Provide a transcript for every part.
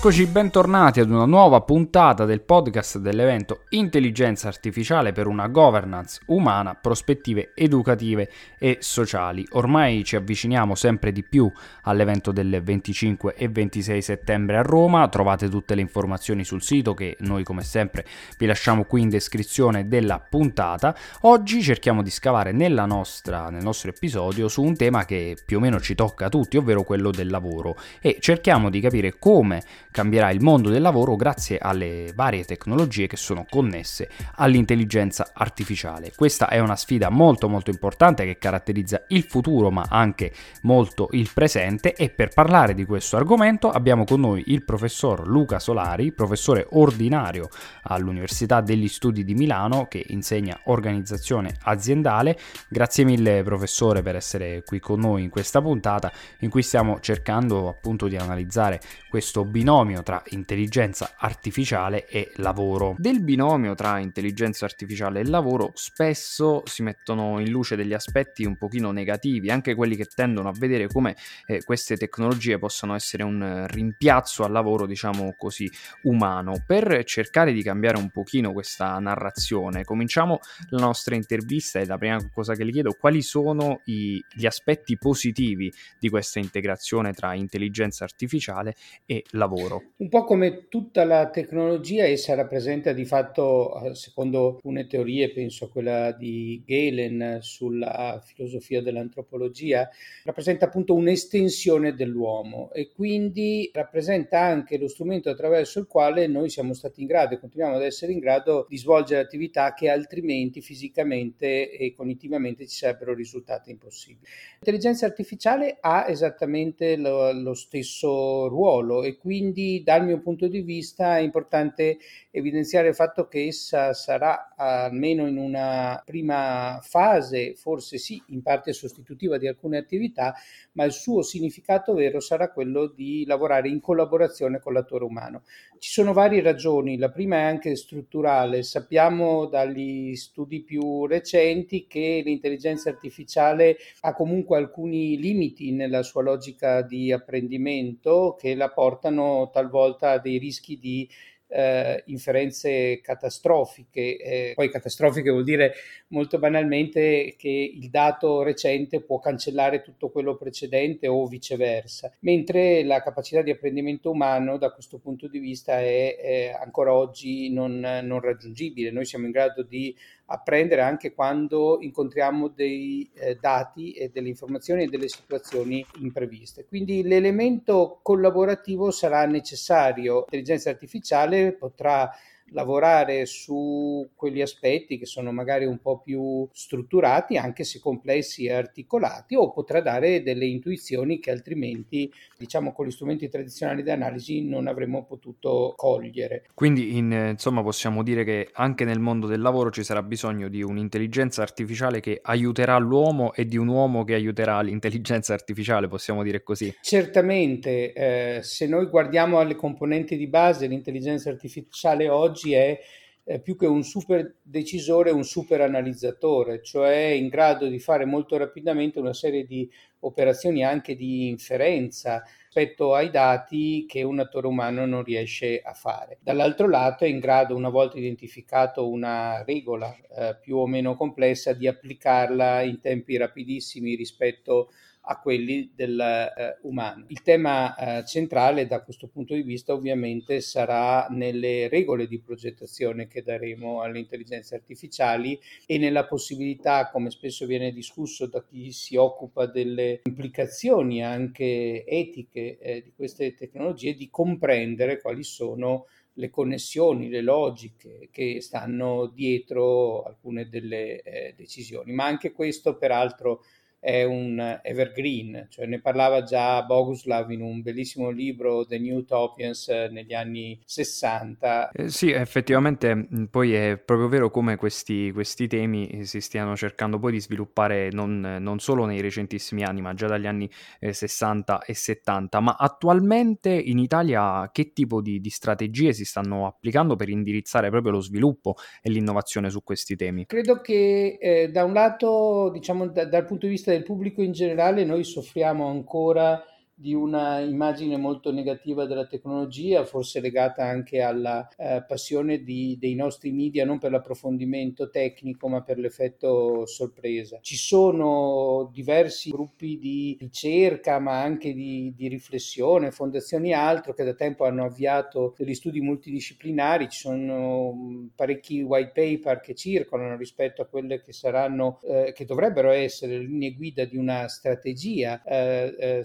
Eccoci bentornati ad una nuova puntata del podcast dell'evento Intelligenza Artificiale per una governance umana, prospettive educative e sociali. Ormai ci avviciniamo sempre di più all'evento del 25 e 26 settembre a Roma, trovate tutte le informazioni sul sito che noi come sempre vi lasciamo qui in descrizione della puntata. Oggi cerchiamo di scavare nostra, nel nostro episodio su un tema che più o meno ci tocca a tutti, ovvero quello del lavoro e cerchiamo di capire come cambierà il mondo del lavoro grazie alle varie tecnologie che sono connesse all'intelligenza artificiale. Questa è una sfida molto molto importante che caratterizza il futuro ma anche molto il presente e per parlare di questo argomento abbiamo con noi il professor Luca Solari, professore ordinario all'Università degli Studi di Milano che insegna organizzazione aziendale. Grazie mille professore per essere qui con noi in questa puntata in cui stiamo cercando appunto di analizzare questo binomio tra intelligenza artificiale e lavoro. Del binomio tra intelligenza artificiale e lavoro spesso si mettono in luce degli aspetti un pochino negativi, anche quelli che tendono a vedere come eh, queste tecnologie possano essere un rimpiazzo al lavoro, diciamo così, umano. Per cercare di cambiare un pochino questa narrazione, cominciamo la nostra intervista e la prima cosa che le chiedo, quali sono i, gli aspetti positivi di questa integrazione tra intelligenza artificiale e lavoro? Un po' come tutta la tecnologia, essa rappresenta di fatto, eh, secondo alcune teorie, penso a quella di Galen sulla filosofia dell'antropologia, rappresenta appunto un'estensione dell'uomo e quindi rappresenta anche lo strumento attraverso il quale noi siamo stati in grado e continuiamo ad essere in grado di svolgere attività che altrimenti fisicamente e cognitivamente ci sarebbero risultate impossibili. L'intelligenza artificiale ha esattamente lo, lo stesso ruolo e quindi dal mio punto di vista è importante evidenziare il fatto che essa sarà almeno in una prima fase, forse sì, in parte sostitutiva di alcune attività, ma il suo significato vero sarà quello di lavorare in collaborazione con l'attore umano. Ci sono varie ragioni, la prima è anche strutturale, sappiamo dagli studi più recenti che l'intelligenza artificiale ha comunque alcuni limiti nella sua logica di apprendimento che la portano talvolta dei rischi di eh, inferenze catastrofiche. Eh, poi catastrofiche vuol dire molto banalmente che il dato recente può cancellare tutto quello precedente o viceversa, mentre la capacità di apprendimento umano da questo punto di vista è, è ancora oggi non, non raggiungibile. Noi siamo in grado di apprendere anche quando incontriamo dei eh, dati e delle informazioni e delle situazioni impreviste. Quindi l'elemento collaborativo sarà necessario. L'intelligenza artificiale potrà lavorare su quegli aspetti che sono magari un po' più strutturati, anche se complessi e articolati, o potrà dare delle intuizioni che altrimenti, diciamo, con gli strumenti tradizionali di analisi non avremmo potuto cogliere. Quindi, in, insomma, possiamo dire che anche nel mondo del lavoro ci sarà bisogno di un'intelligenza artificiale che aiuterà l'uomo e di un uomo che aiuterà l'intelligenza artificiale, possiamo dire così. Certamente, eh, se noi guardiamo alle componenti di base, l'intelligenza artificiale oggi oggi è eh, più che un super decisore, un super analizzatore, cioè in grado di fare molto rapidamente una serie di operazioni anche di inferenza rispetto ai dati che un attore umano non riesce a fare. Dall'altro lato è in grado, una volta identificato una regola eh, più o meno complessa, di applicarla in tempi rapidissimi rispetto a a quelli dell'umano. Eh, Il tema eh, centrale da questo punto di vista ovviamente sarà nelle regole di progettazione che daremo alle intelligenze artificiali e nella possibilità, come spesso viene discusso da chi si occupa delle implicazioni anche etiche eh, di queste tecnologie, di comprendere quali sono le connessioni, le logiche che stanno dietro alcune delle eh, decisioni. Ma anche questo, peraltro, è un evergreen, cioè ne parlava già Boguslav in un bellissimo libro The New Utopians eh, negli anni 60. Eh, sì, effettivamente mm, poi è proprio vero come questi, questi temi si stiano cercando poi di sviluppare non, non, solo nei recentissimi anni, ma già dagli anni eh, 60 e 70. Ma attualmente in Italia che tipo di, di strategie si stanno applicando per indirizzare proprio lo sviluppo e l'innovazione su questi temi? Credo che eh, da un lato, diciamo, da, dal punto di vista vista del pubblico in generale noi soffriamo ancora di una immagine molto negativa della tecnologia, forse legata anche alla eh, passione di, dei nostri media non per l'approfondimento tecnico ma per l'effetto sorpresa. Ci sono diversi gruppi di ricerca ma anche di, di riflessione, fondazioni e altro che da tempo hanno avviato degli studi multidisciplinari, ci sono parecchi white paper che circolano rispetto a quelle che saranno, eh, che dovrebbero essere le linee guida di una strategia eh, eh,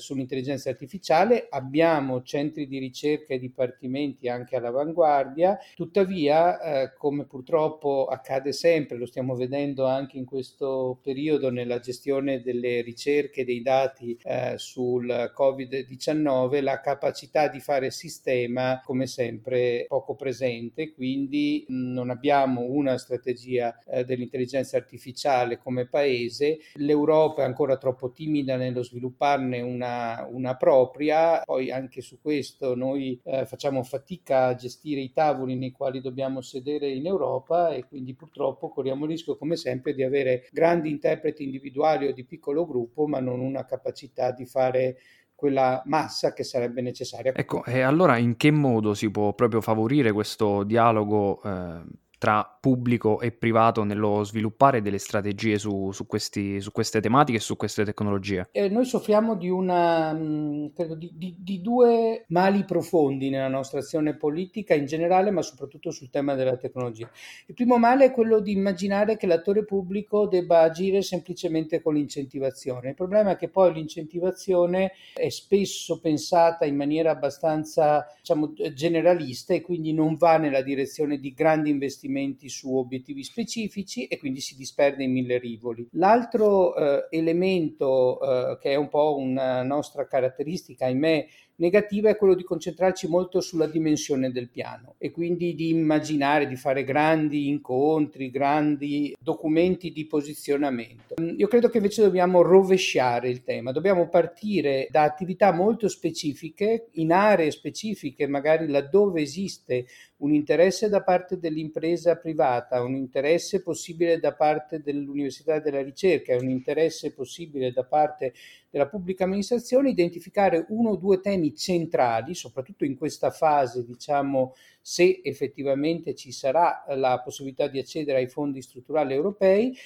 sull'intelligenza artificiale, abbiamo centri di ricerca e dipartimenti anche all'avanguardia, tuttavia eh, come purtroppo accade sempre, lo stiamo vedendo anche in questo periodo nella gestione delle ricerche dei dati eh, sul Covid-19, la capacità di fare sistema come sempre poco presente, quindi non abbiamo una strategia eh, dell'intelligenza artificiale come paese, l'Europa è ancora troppo timida nello svilupparne una, una propria, poi anche su questo noi eh, facciamo fatica a gestire i tavoli nei quali dobbiamo sedere in Europa e quindi purtroppo corriamo il rischio come sempre di avere grandi interpreti individuali o di piccolo gruppo ma non una capacità di fare quella massa che sarebbe necessaria. Ecco, e allora in che modo si può proprio favorire questo dialogo eh, tra pubblico e privato nello sviluppare delle strategie su, su, questi, su queste tematiche e su queste tecnologie? Eh, noi soffriamo di, una, mm, credo, di, di, di, due mali profondi nella nostra azione politica in generale, ma soprattutto sul tema della tecnologia. Il primo male è quello di immaginare che l'attore pubblico debba agire semplicemente con l'incentivazione. Il problema è che poi l'incentivazione è spesso pensata in maniera abbastanza diciamo, generalista e quindi non va nella direzione di grandi investimenti investimenti su obiettivi specifici e quindi si disperde in mille rivoli. L'altro eh, elemento eh, che è un po' una nostra caratteristica, ahimè, negativa è quello di concentrarci molto sulla dimensione del piano e quindi di immaginare di fare grandi incontri, grandi documenti di posizionamento. Io credo che invece dobbiamo rovesciare il tema, dobbiamo partire da attività molto specifiche, in aree specifiche, magari laddove esiste un interesse da parte dell'impresa privata, un interesse possibile da parte dell'università e della ricerca, un interesse possibile da parte della pubblica amministrazione, identificare uno o due temi centrali, soprattutto in questa fase, diciamo, se effettivamente ci sarà la possibilità di accedere ai fondi strutturali europei,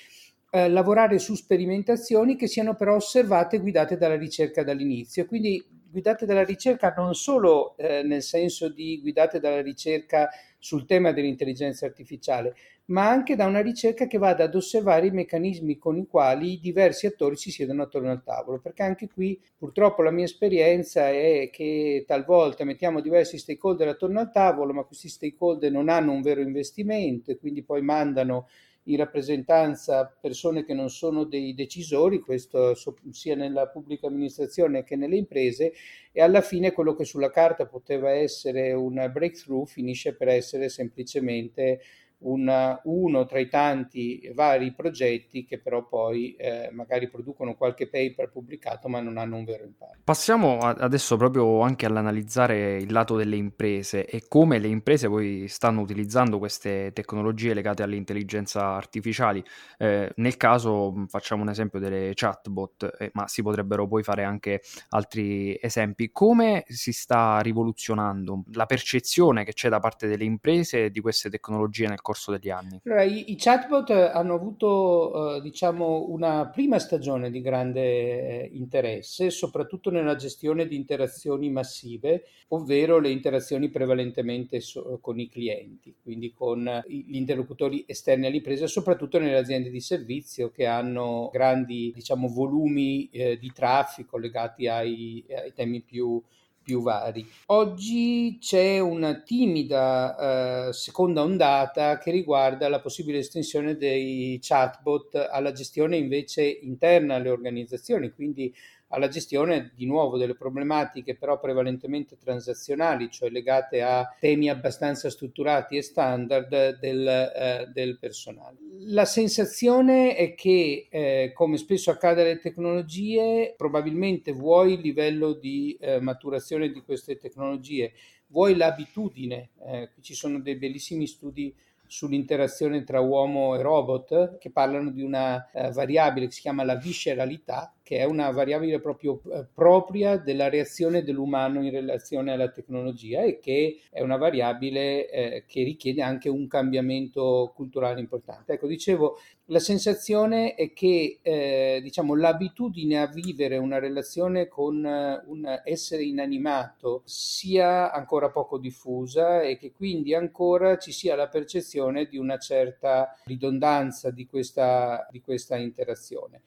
eh, lavorare su sperimentazioni che siano però osservate e guidate dalla ricerca dall'inizio. Quindi guidate dalla ricerca non solo eh, nel senso di guidate dalla ricerca sul tema dell'intelligenza artificiale, ma anche da una ricerca che vada ad osservare i meccanismi con i quali i diversi attori si siedono attorno al tavolo, perché anche qui purtroppo la mia esperienza è che talvolta mettiamo diversi stakeholder attorno al tavolo, ma questi stakeholder non hanno un vero investimento e quindi poi mandano in rappresentanza persone che non sono dei decisori, questo sia nella pubblica amministrazione che nelle imprese, e alla fine quello che sulla carta poteva essere un breakthrough finisce per essere semplicemente una, uno tra i tanti vari progetti che però poi eh, magari producono qualche paper pubblicato ma non hanno un vero impatto. Passiamo adesso proprio anche all'analizzare il lato delle imprese e come le imprese poi stanno utilizzando queste tecnologie legate alle intelligenze artificiali. Eh, nel caso facciamo un esempio delle chatbot, eh, ma si potrebbero poi fare anche altri esempi. Come si sta rivoluzionando la percezione che c'è da parte delle imprese di queste tecnologie nel corso degli anni? Allora, i, i, chatbot hanno avuto eh, diciamo una prima stagione di grande eh, interesse, soprattutto nella gestione di interazioni massive, ovvero le interazioni prevalentemente so, con i clienti, quindi con gli interlocutori esterni all'impresa, soprattutto nelle aziende di servizio che hanno grandi diciamo, volumi eh, di traffico legati ai, ai temi più più vari. Oggi c'è una timida eh, seconda ondata che riguarda la possibile estensione dei chatbot alla gestione invece interna alle organizzazioni, quindi alla gestione di nuovo delle problematiche però prevalentemente transazionali, cioè legate a temi abbastanza strutturati e standard del, eh, del personale. La sensazione è che, eh, come spesso accade alle tecnologie, probabilmente vuoi il livello di eh, maturazione di queste tecnologie, vuoi l'abitudine, eh, ci sono dei bellissimi studi sull'interazione tra uomo e robot che parlano di una uh, variabile che si chiama la visceralità che è una variabile proprio eh, propria della reazione dell'umano in relazione alla tecnologia e che è una variabile eh, che richiede anche un cambiamento culturale importante. Ecco, dicevo, la sensazione è che eh, diciamo, l'abitudine a vivere una relazione con uh, un essere inanimato sia ancora poco diffusa e che quindi ancora ci sia la percezione di una certa ridondanza di questa, di questa interazione.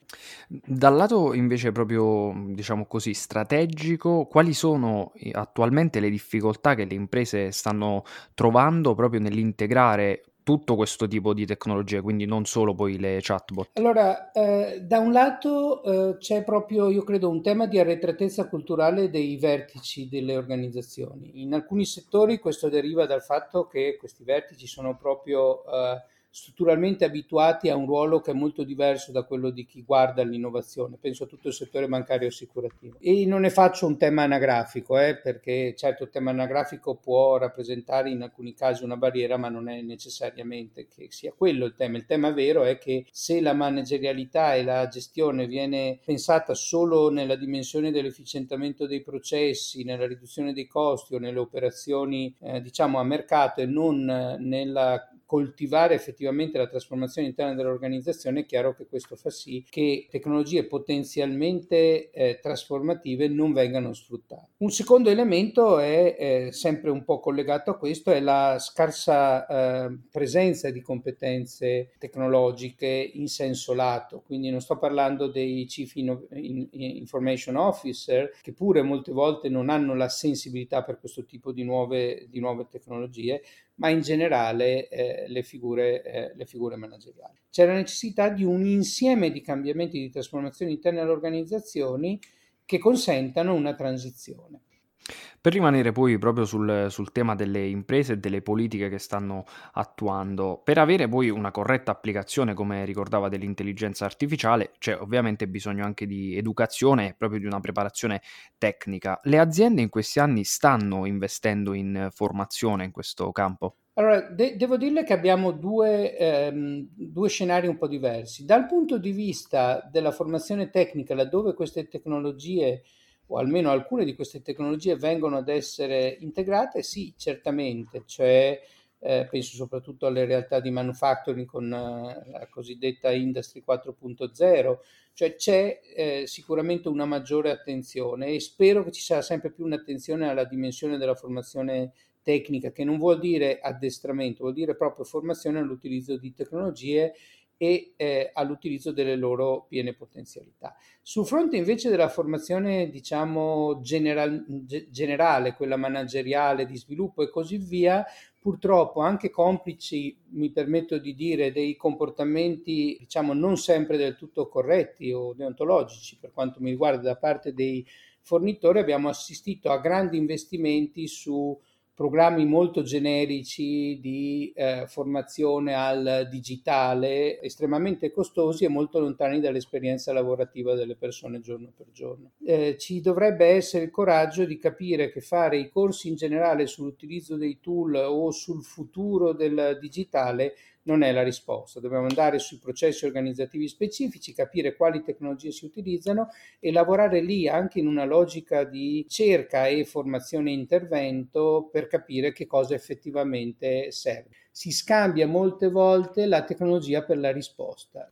Dal lato invece proprio diciamo così strategico, quali sono attualmente le difficoltà che le imprese stanno trovando proprio nell'integrare tutto questo tipo di tecnologie, quindi non solo poi le chatbot? Allora, eh, da un lato eh, c'è proprio, io credo, un tema di arretratezza culturale dei vertici delle organizzazioni. In alcuni settori questo deriva dal fatto che questi vertici sono proprio... Eh, strutturalmente abituati a un ruolo che è molto diverso da quello di chi guarda l'innovazione, penso a tutto il settore bancario assicurativo. E non ne faccio un tema anagrafico, eh, perché certo il tema anagrafico può rappresentare in alcuni casi una barriera, ma non è necessariamente che sia quello il tema. Il tema vero è che se la managerialità e la gestione viene pensata solo nella dimensione dell'efficientamento dei processi, nella riduzione dei costi o nelle operazioni eh, diciamo a mercato e non nella coltivare effettivamente la trasformazione interna dell'organizzazione, è chiaro che questo fa sì che tecnologie potenzialmente eh, trasformative non vengano sfruttate. Un secondo elemento è eh, sempre un po' collegato a questo, è la scarsa eh, presenza di competenze tecnologiche in senso lato, quindi non sto parlando dei Chief Information Officer che pure molte volte non hanno la sensibilità per questo tipo di nuove, di nuove tecnologie, ma in generale eh, le, figure, eh, le figure manageriali. C'è la necessità di un insieme di cambiamenti di trasformazioni interne alle organizzazioni che consentano una transizione. Per rimanere poi proprio sul, sul tema delle imprese e delle politiche che stanno attuando, per avere poi una corretta applicazione, come ricordava, dell'intelligenza artificiale, c'è ovviamente bisogno anche di educazione e proprio di una preparazione tecnica. Le aziende in questi anni stanno investendo in formazione in questo campo? Allora, de- devo dirle che abbiamo due, ehm, due, scenari un po' diversi. Dal punto di vista della formazione tecnica, laddove queste tecnologie o almeno alcune di queste tecnologie vengono ad essere integrate, sì, certamente, cioè eh, penso soprattutto alle realtà di manufacturing con eh, la cosiddetta Industry 4.0, cioè c'è eh, sicuramente una maggiore attenzione e spero che ci sarà sempre più un'attenzione alla dimensione della formazione tecnica, che non vuol dire addestramento, vuol dire proprio formazione all'utilizzo di tecnologie e eh, all'utilizzo delle loro piene potenzialità. Sul fronte invece della formazione, diciamo, general, generale, quella manageriale di sviluppo e così via, purtroppo anche complici, mi permetto di dire, dei comportamenti, diciamo, non sempre del tutto corretti o deontologici per quanto mi riguarda da parte dei fornitori, abbiamo assistito a grandi investimenti su programmi molto generici di eh, formazione al digitale, estremamente costosi e molto lontani dall'esperienza lavorativa delle persone giorno per giorno. Eh, ci dovrebbe essere il coraggio di capire che fare i corsi in generale sull'utilizzo dei tool o sul futuro del digitale non è la risposta. Dobbiamo andare sui processi organizzativi specifici, capire quali tecnologie si utilizzano e lavorare lì anche in una logica di cerca e formazione e intervento per capire che cosa effettivamente serve si scambia molte volte la tecnologia per la risposta.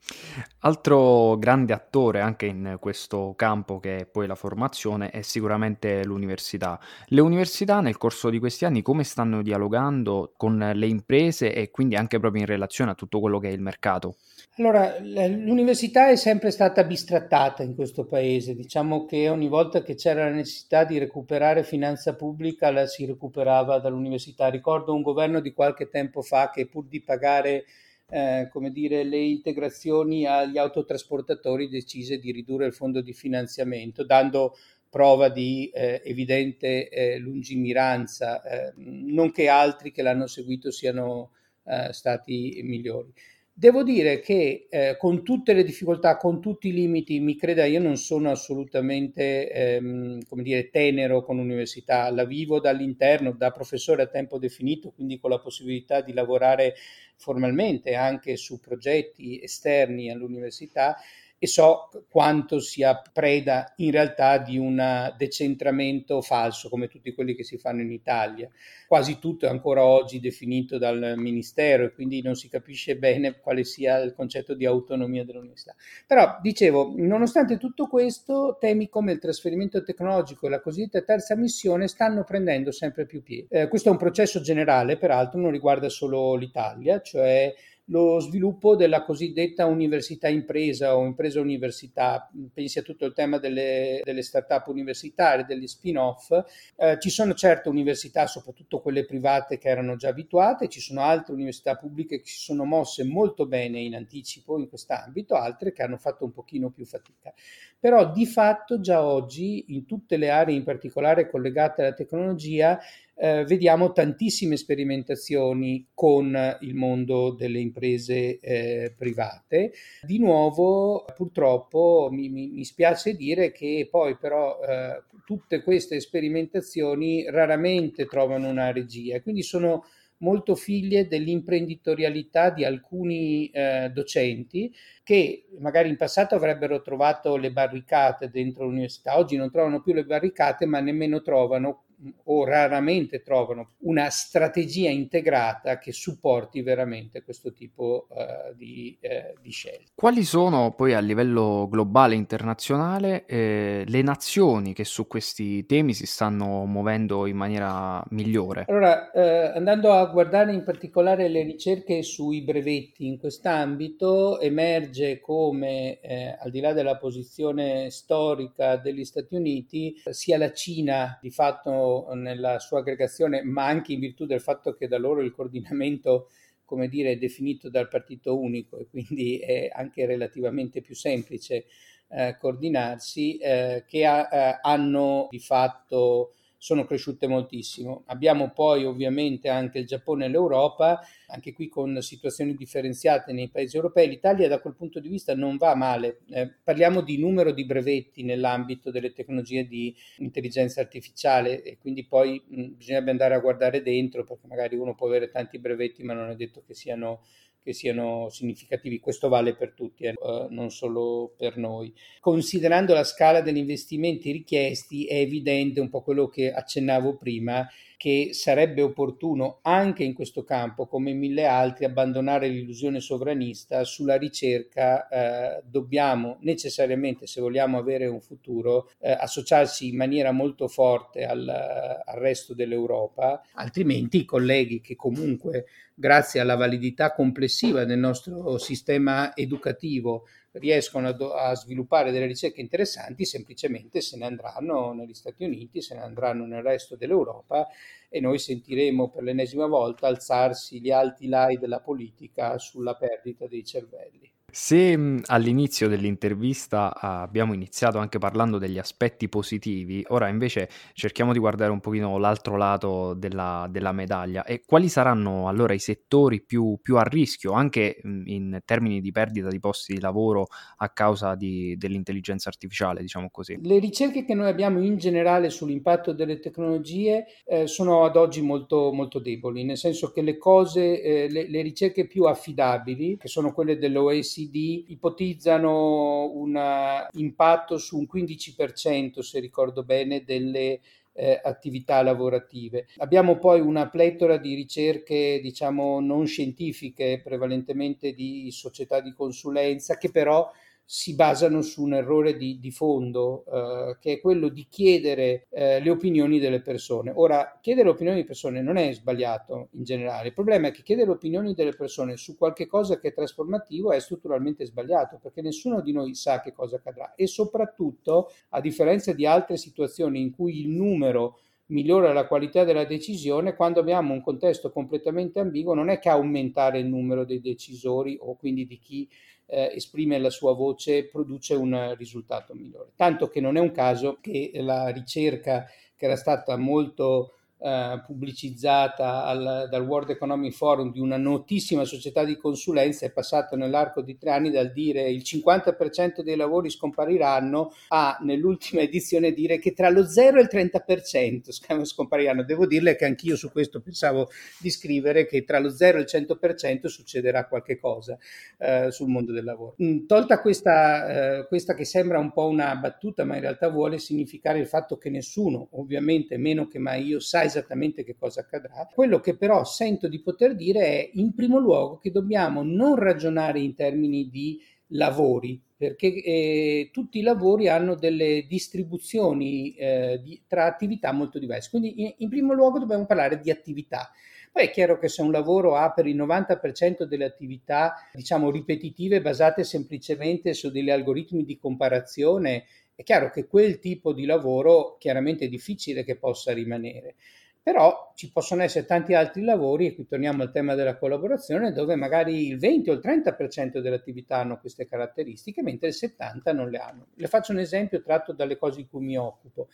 Altro grande attore anche in questo campo che è poi la formazione è sicuramente l'università. Le università nel corso di questi anni come stanno dialogando con le imprese e quindi anche proprio in relazione a tutto quello che è il mercato? Allora, l'università è sempre stata bistrattata in questo paese, diciamo che ogni volta che c'era la necessità di recuperare finanza pubblica la si recuperava dall'università. Ricordo un governo di qualche tempo fa che pur di pagare eh, come dire, le integrazioni agli autotrasportatori decise di ridurre il fondo di finanziamento, dando prova di eh, evidente eh, lungimiranza, eh, non che altri che l'hanno seguito siano eh, stati migliori. Devo dire che eh, con tutte le difficoltà, con tutti i limiti, mi creda, io non sono assolutamente, ehm, come dire, tenero con l'università, la vivo dall'interno, da professore a tempo definito, quindi con la possibilità di lavorare formalmente anche su progetti esterni all'università e so quanto sia preda in realtà di un decentramento falso come tutti quelli che si fanno in Italia. Quasi tutto è ancora oggi definito dal Ministero e quindi non si capisce bene quale sia il concetto di autonomia dell'università. Però dicevo, nonostante tutto questo, temi come il trasferimento tecnologico e la cosiddetta terza missione stanno prendendo sempre più piede. Eh, questo è un processo generale, peraltro non riguarda solo l'Italia, cioè lo sviluppo della cosiddetta università impresa o impresa università, pensi a tutto il tema delle, delle start-up universitarie, degli spin-off, eh, ci sono certe università, soprattutto quelle private che erano già abituate, ci sono altre università pubbliche che si sono mosse molto bene in anticipo in quest'ambito, altre che hanno fatto un pochino più fatica. Però di fatto già oggi in tutte le aree in particolare collegate alla tecnologia eh, vediamo tantissime sperimentazioni con il mondo delle imprese eh, private. Di nuovo, purtroppo, mi, mi, mi, spiace dire che poi però eh, tutte queste sperimentazioni raramente trovano una regia, quindi sono molto figlie dell'imprenditorialità di alcuni eh, docenti che magari in passato avrebbero trovato le barricate dentro l'università, oggi non trovano più le barricate ma nemmeno trovano o raramente trovano una strategia integrata che supporti veramente questo tipo uh, di, uh, di, scelte. Quali sono poi a livello globale e internazionale eh, le nazioni che su questi temi si stanno muovendo in maniera migliore? Allora, eh, andando a guardare in particolare le ricerche sui brevetti in quest'ambito, emerge come eh, al di là della posizione storica degli Stati Uniti, sia la Cina di fatto nella sua aggregazione, ma anche in virtù del fatto che da loro il coordinamento come dire, è definito dal partito unico e quindi è anche relativamente più semplice eh, coordinarsi, eh, che ha, eh, hanno di fatto sono cresciute moltissimo. Abbiamo poi ovviamente anche il Giappone e l'Europa, anche qui con situazioni differenziate nei paesi europei. L'Italia da quel punto di vista non va male. Eh, parliamo di numero di brevetti nell'ambito delle tecnologie di intelligenza artificiale e quindi poi mh, bisognerebbe andare a guardare dentro perché magari uno può avere tanti brevetti ma non è detto che siano che siano significativi. Questo vale per tutti, eh, non solo per noi. Considerando la scala degli investimenti richiesti, è evidente un po' quello che accennavo prima, che sarebbe opportuno anche in questo campo, come in mille altri, abbandonare l'illusione sovranista sulla ricerca. Eh, dobbiamo necessariamente, se vogliamo avere un futuro, eh, associarsi in maniera molto forte al, al resto dell'Europa, altrimenti i colleghi che comunque, grazie alla validità complessiva del nostro sistema educativo, riescono a, do- a, sviluppare delle ricerche interessanti, semplicemente se ne andranno negli Stati Uniti, se ne andranno nel resto dell'Europa e noi sentiremo per l'ennesima volta alzarsi gli alti lai della politica sulla perdita dei cervelli. Se all'inizio dell'intervista ah, abbiamo iniziato anche parlando degli aspetti positivi, ora invece cerchiamo di guardare un pochino l'altro lato della, della medaglia e quali saranno allora i settori più, più a rischio anche in termini di perdita di posti di lavoro a causa di, dell'intelligenza artificiale, diciamo così. Le ricerche che noi abbiamo in generale sull'impatto delle tecnologie eh, sono ad oggi molto, molto deboli, nel senso che le cose, eh, le, le ricerche più affidabili, che sono quelle dell'OEC, OECD ipotizzano un eh, impatto su un 15%, se ricordo bene, delle eh, attività lavorative. Abbiamo poi una pletora di ricerche, diciamo, non scientifiche, prevalentemente di società di consulenza, che però si basano su un errore di, di fondo, eh, che è quello di chiedere eh, le opinioni delle persone. Ora, chiedere le opinioni delle persone non è sbagliato in generale, il problema è che chiedere le opinioni delle persone su qualche cosa che è trasformativo è strutturalmente sbagliato, perché nessuno di noi sa che cosa accadrà e soprattutto, a differenza di altre situazioni in cui il numero migliora la qualità della decisione, quando abbiamo un contesto completamente ambiguo non è che aumentare il numero dei decisori o quindi di chi eh, esprime la sua voce produce un risultato migliore. Tanto che non è un caso che la ricerca che era stata molto eh, pubblicizzata al, dal World Economic Forum di una notissima società di consulenza è passato nell'arco di tre anni dal dire il 50% dei lavori scompariranno a nell'ultima edizione dire che tra lo 0 e il 30% scompariranno. Devo dirle che anch'io su questo pensavo di scrivere che tra lo 0 e il 100% succederà qualche cosa eh, sul mondo del lavoro. Mm, tolta questa, eh, questa che sembra un po' una battuta, ma in realtà vuole significare il fatto che nessuno, ovviamente meno che mai io, sa esattamente che cosa accadrà. Quello che però sento di poter dire è in primo luogo che dobbiamo non ragionare in termini di lavori, perché eh, tutti i lavori hanno delle distribuzioni eh, di, tra attività molto diverse. Quindi in, in primo luogo dobbiamo parlare di attività. Poi è chiaro che se un lavoro ha per il 90% delle attività, diciamo, ripetitive basate semplicemente su degli algoritmi di comparazione, è chiaro che quel tipo di lavoro chiaramente è difficile che possa rimanere. Però ci possono essere tanti altri lavori, e qui torniamo al tema della collaborazione, dove magari il 20 o il 30% delle attività hanno queste caratteristiche, mentre il 70% non le hanno. Le faccio un esempio tratto dalle cose di cui mi occupo.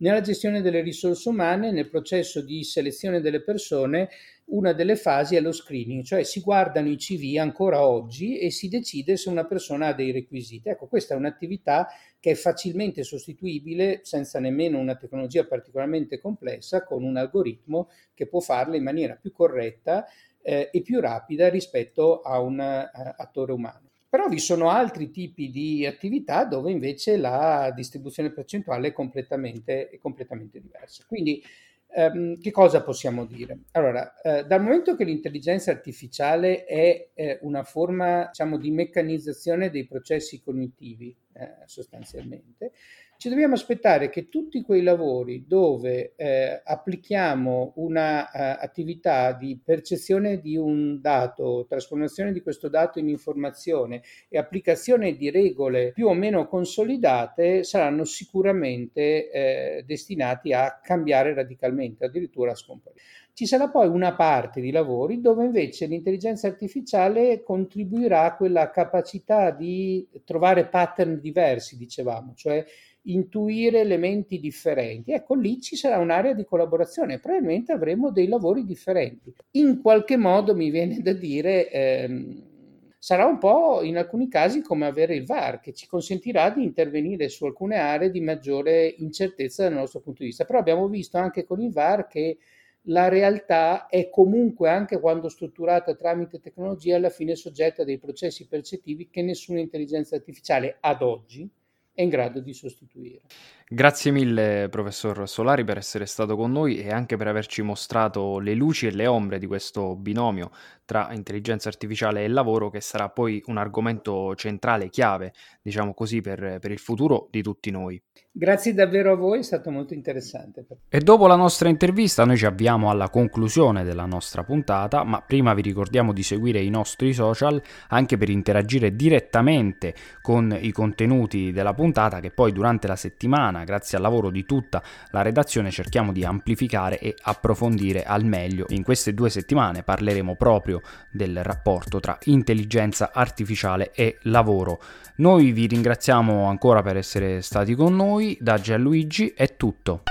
Nella gestione delle risorse umane, nel processo di selezione delle persone, una delle fasi è lo screening, cioè si guardano i CV ancora oggi e si decide se una persona ha dei requisiti. Ecco, questa è un'attività che è facilmente sostituibile senza nemmeno una tecnologia particolarmente complessa con un algoritmo che può farla in maniera più corretta eh, e più rapida rispetto a un uh, attore umano. Però vi sono altri tipi di attività dove invece la distribuzione percentuale è completamente, è completamente diversa. Quindi ehm, che cosa possiamo dire? Allora, eh, dal momento che l'intelligenza artificiale è eh, una forma diciamo, di meccanizzazione dei processi cognitivi, eh, sostanzialmente, ci dobbiamo aspettare che tutti quei lavori dove eh, applichiamo un'attività uh, di percezione di un dato, trasformazione di questo dato in informazione e applicazione di regole più o meno consolidate saranno sicuramente eh, destinati a cambiare radicalmente, addirittura a scomparire. Ci sarà poi una parte di lavori dove invece l'intelligenza artificiale contribuirà a quella capacità di trovare pattern diversi, dicevamo, cioè intuire elementi differenti. Ecco, lì ci sarà un'area di collaborazione, probabilmente avremo dei lavori differenti. In qualche modo mi viene da dire... Ehm, sarà un po' in alcuni casi come avere il VAR che ci consentirà di intervenire su alcune aree di maggiore incertezza dal nostro punto di vista. Però abbiamo visto anche con il VAR che la realtà è comunque, anche quando strutturata tramite tecnologia, alla fine soggetta a dei processi percettivi che nessuna intelligenza artificiale ad oggi in grado di sostituire. Grazie mille professor Solari per essere stato con noi e anche per averci mostrato le luci e le ombre di questo binomio tra intelligenza artificiale e lavoro che sarà poi un argomento centrale, chiave, diciamo così, per, per il futuro di tutti noi. Grazie davvero a voi, è stato molto interessante. E dopo la nostra intervista noi ci avviamo alla conclusione della nostra puntata, ma prima vi ricordiamo di seguire i nostri social anche per interagire direttamente con i contenuti della puntata che poi durante la settimana, grazie al lavoro di tutta la redazione, cerchiamo di amplificare e approfondire al meglio. In queste due settimane parleremo proprio del rapporto tra intelligenza artificiale e lavoro. Noi vi ringraziamo ancora per essere stati con noi, da Gianluigi è tutto.